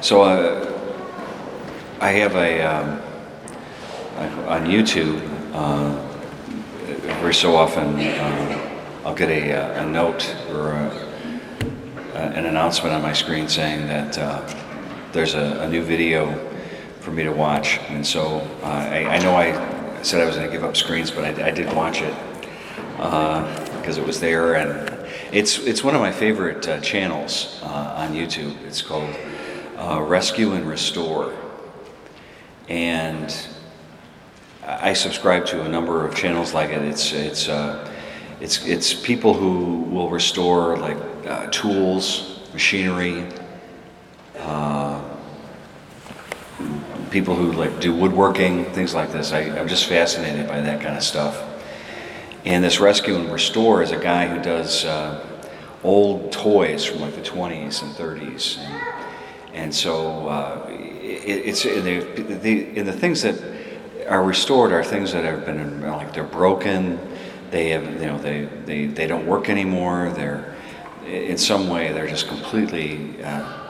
So uh, I have a um, on YouTube. Uh, every so often, uh, I'll get a, uh, a note or a, an announcement on my screen saying that uh, there's a, a, new video for me to watch. And so uh, I, I, know I said I was going to give up screens, but I, I did watch it because it was there, and it's it's one of my favorite channels on YouTube. It's called uh, Rescue and Restore. And I subscribe to a number of channels like it. It's, it's, uh, it's, it's people who will restore like uh, tools, machinery, uh, people who like do woodworking, things like this. I, I'm just fascinated by that kind of stuff. And this Rescue and Restore is a guy who does uh, old toys from like the 20s and 30s. And, and so uh, it, it's in the, the, in the things that are restored are things that have been like they're broken, they have you know they, they, they don't work anymore. They're in some way they're just completely uh,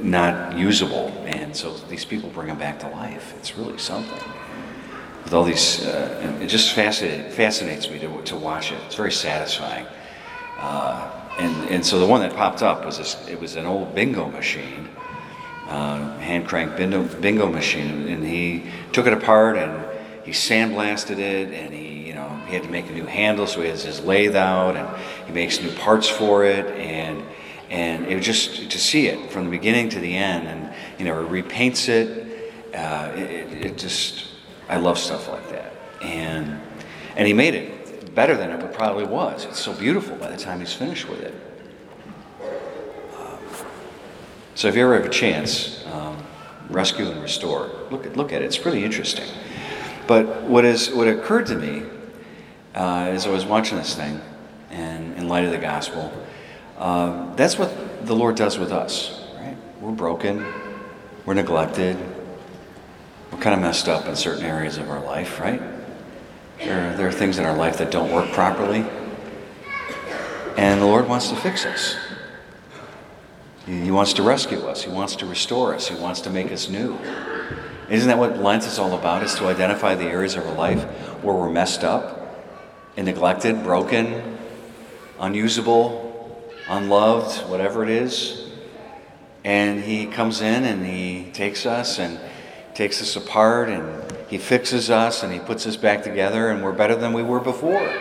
not usable, and so these people bring them back to life. It's really something. With all these, uh, it just fascinates, fascinates me to, to watch it. It's very satisfying. Uh, and, and so the one that popped up was this, it was an old bingo machine, uh, hand crank bingo, bingo machine, and he took it apart and he sandblasted it and he, you know, he had to make a new handle, so he has his lathe out and he makes new parts for it. And and it was just to see it from the beginning to the end and you know repaints it, uh, it, it just I love stuff like that. And and he made it better than it probably was. It's so beautiful by the time he's finished with it. Um, so if you ever have a chance, um, rescue and restore. Look at look at it. It's pretty interesting. But what is what occurred to me uh, as I was watching this thing, and in light of the gospel, uh, that's what the Lord does with us. Right? We're broken. We're neglected. We're kind of messed up in certain areas of our life, right? There, there are things in our life that don't work properly. And the Lord wants to fix us. He wants to rescue us. He wants to restore us. He wants to make us new. Isn't that what Lent is all about? Is to identify the areas of our life where we're messed up and neglected, broken, unusable, unloved, whatever it is. And He comes in and He takes us and takes us apart and he fixes us and He puts us back together, and we're better than we were before.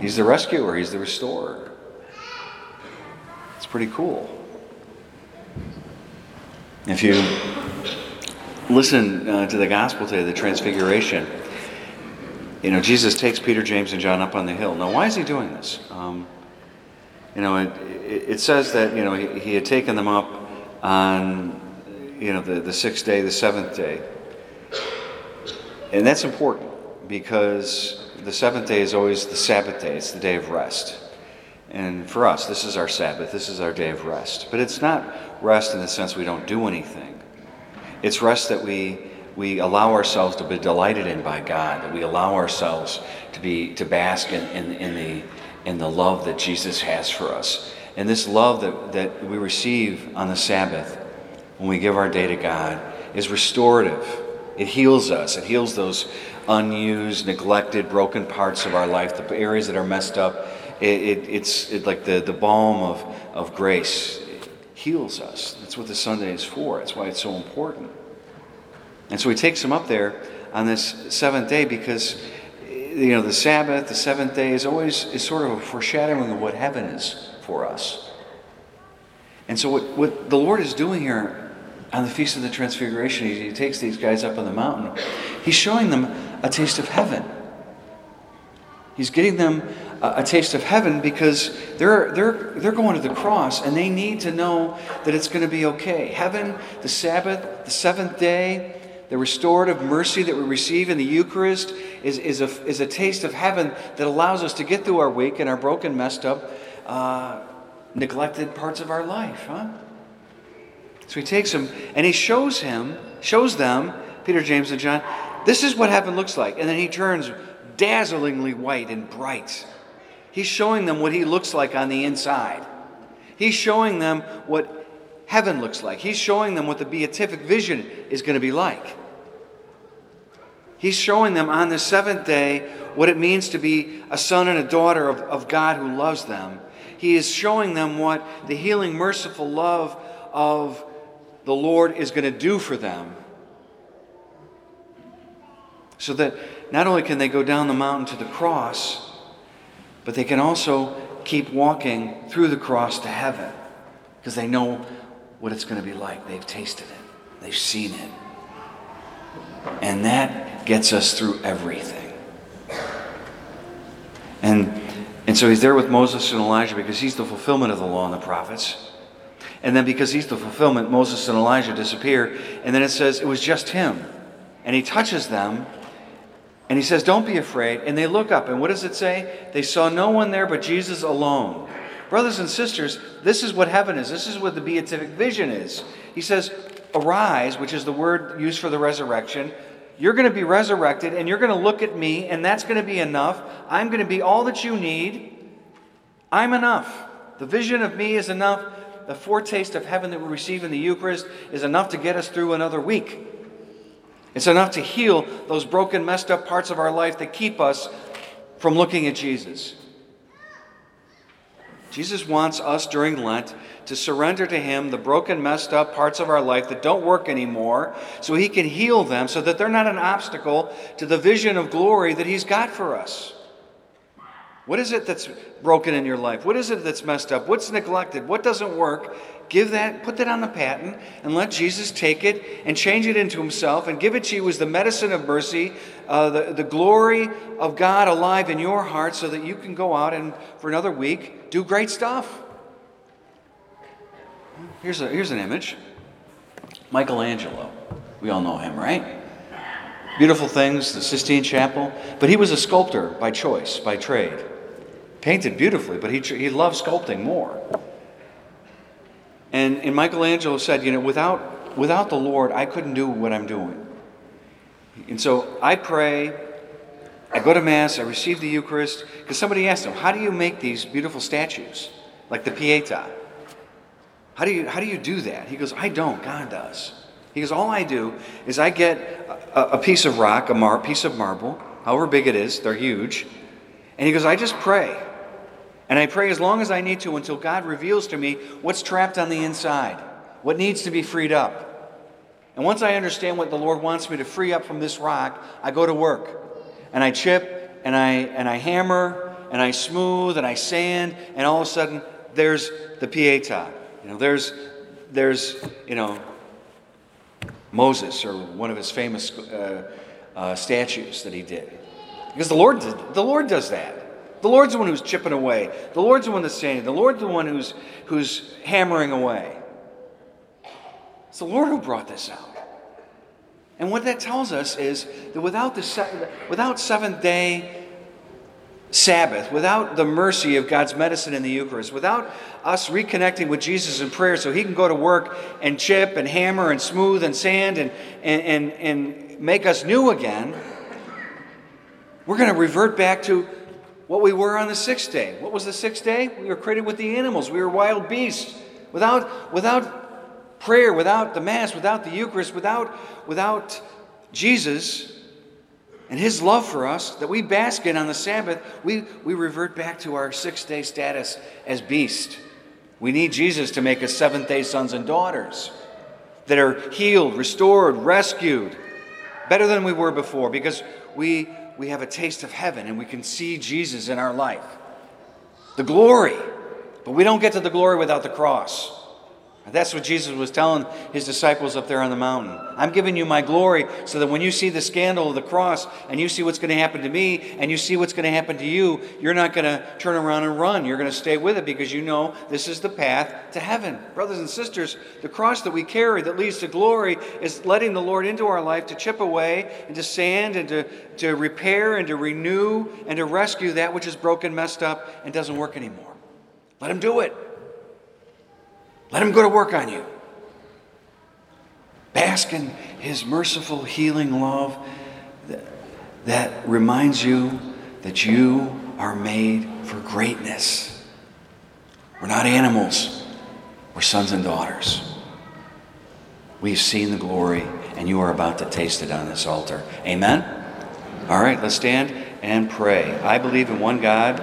He's the rescuer, He's the restorer. It's pretty cool. If you listen uh, to the gospel today, the transfiguration, you know, Jesus takes Peter, James, and John up on the hill. Now, why is he doing this? Um, you know, it, it, says that, you know, he, he had taken them up on you know, the, the sixth day, the seventh day. And that's important because the seventh day is always the Sabbath day, it's the day of rest. And for us, this is our Sabbath, this is our day of rest. But it's not rest in the sense we don't do anything, it's rest that we, we allow ourselves to be delighted in by God, that we allow ourselves to, be, to bask in, in, in the, in the love that Jesus has for us. And this love that, that we receive on the Sabbath when we give our day to God is restorative. It heals us. It heals those unused, neglected, broken parts of our life, the areas that are messed up. It, it, it's it, like the, the balm of, of grace it heals us. That's what the Sunday is for. That's why it's so important. And so he takes them up there on this seventh day because you know the Sabbath, the seventh day is always is sort of a foreshadowing of what heaven is for us. And so what, what the Lord is doing here on the Feast of the Transfiguration, he, he takes these guys up on the mountain. He's showing them a taste of heaven. He's getting them a, a, taste of heaven because they're, they're, they're going to the cross and they need to know that it's going to be okay. Heaven, the Sabbath, the seventh day, the restorative mercy that we receive in the Eucharist is, is, a, is a taste of heaven that allows us to get through our week and our broken, messed up, uh, neglected parts of our life. Huh? So he takes him and he shows him, shows them, Peter, James, and John, this is what heaven looks like. And then he turns dazzlingly white and bright. He's showing them what he looks like on the inside. He's showing them what heaven looks like. He's showing them what the beatific vision is going to be like. He's showing them on the seventh day what it means to be a son and a daughter of, of God who loves them. He is showing them what the healing, merciful love of the Lord is going to do for them. So that not only can they go down the mountain to the cross, but they can also keep walking through the cross to heaven because they know what it's going to be like. They've tasted it, they've seen it. And that gets us through everything. And, and so he's there with Moses and Elijah because he's the fulfillment of the law and the prophets. And then because he's the fulfillment, Moses and Elijah disappear. And then it says it was just him. And he touches them and he says, Don't be afraid. And they look up. And what does it say? They saw no one there but Jesus alone. Brothers and sisters, this is what heaven is. This is what the beatific vision is. He says, Arise, which is the word used for the resurrection. You're going to be resurrected and you're going to look at me, and that's going to be enough. I'm going to be all that you need. I'm enough. The vision of me is enough the foretaste of heaven that we receive in the Eucharist is enough to get us through another week. It's enough to heal those broken, messed up parts of our life that keep us from looking at Jesus. Jesus wants us during Lent to surrender to Him the broken, messed up parts of our life that don't work anymore so He can heal them so that they're not an obstacle to the vision of glory that He's got for us. What is it that's broken in your life? What is it that's messed up? What's neglected? What doesn't work? Give that, put that on the paten, and let Jesus take it and change it into Himself and give it to you as the medicine of mercy, uh, the, the glory of God alive in your heart so that you can go out and for another week do great stuff. Here's, a, here's an image Michelangelo. We all know him, right? Beautiful things, the Sistine Chapel. But he was a sculptor by choice, by trade painted beautifully, but he, he loved sculpting more. And, and Michelangelo said, you know, without, without the Lord, I couldn't do what I'm doing. And so I pray, I go to Mass, I receive the Eucharist, because somebody asked him, how do you make these beautiful statues, like the Pietà? How do, you, how do you do that? He goes, I don't, God does. He goes, all I do is I get a, a piece of rock, a mar- piece of marble, however big it is, they're huge, and he goes, I just pray. And I pray as long as I need to until God reveals to me what's trapped on the inside, what needs to be freed up. And once I understand what the Lord wants me to free up from this rock, I go to work. And I chip and I and I hammer and I smooth and I sand and all of a sudden there's the Pietà. You know, there's there's, you know, Moses or one of his famous uh, uh, statues that he did. Because the Lord did, the Lord does that. The Lord's the one who's chipping away. The Lord's the one that's sanding. The Lord's the one who's, who's hammering away. It's the Lord who brought this out. And what that tells us is that without the without seventh day Sabbath, without the mercy of God's medicine in the Eucharist, without us reconnecting with Jesus in prayer so he can go to work and chip and hammer and smooth and sand and, and, and, and make us new again, we're going to revert back to what we were on the sixth day. What was the sixth day? We were created with the animals. We were wild beasts. Without, without prayer, without the Mass, without the Eucharist, without, without Jesus and His love for us that we bask in on the Sabbath, we, we revert back to our sixth day status as beast. We need Jesus to make us seventh day sons and daughters that are healed, restored, rescued, better than we were before because we we have a taste of heaven and we can see Jesus in our life. The glory. But we don't get to the glory without the cross. That's what Jesus was telling his disciples up there on the mountain. I'm giving you my glory so that when you see the scandal of the cross and you see what's going to happen to me and you see what's going to happen to you, you're not going to turn around and run. You're going to stay with it because you know this is the path to heaven. Brothers and sisters, the cross that we carry that leads to glory is letting the Lord into our life to chip away and to sand and to, to repair and to renew and to rescue that which is broken, messed up, and doesn't work anymore. Let Him do it. Let Him go to work on you. Bask in His merciful, healing love that, reminds you that you are made for greatness. We're not animals, we're sons and daughters. We've seen the glory, and you are about to taste it on this altar. Amen? All right, let's stand and pray. I believe in one God.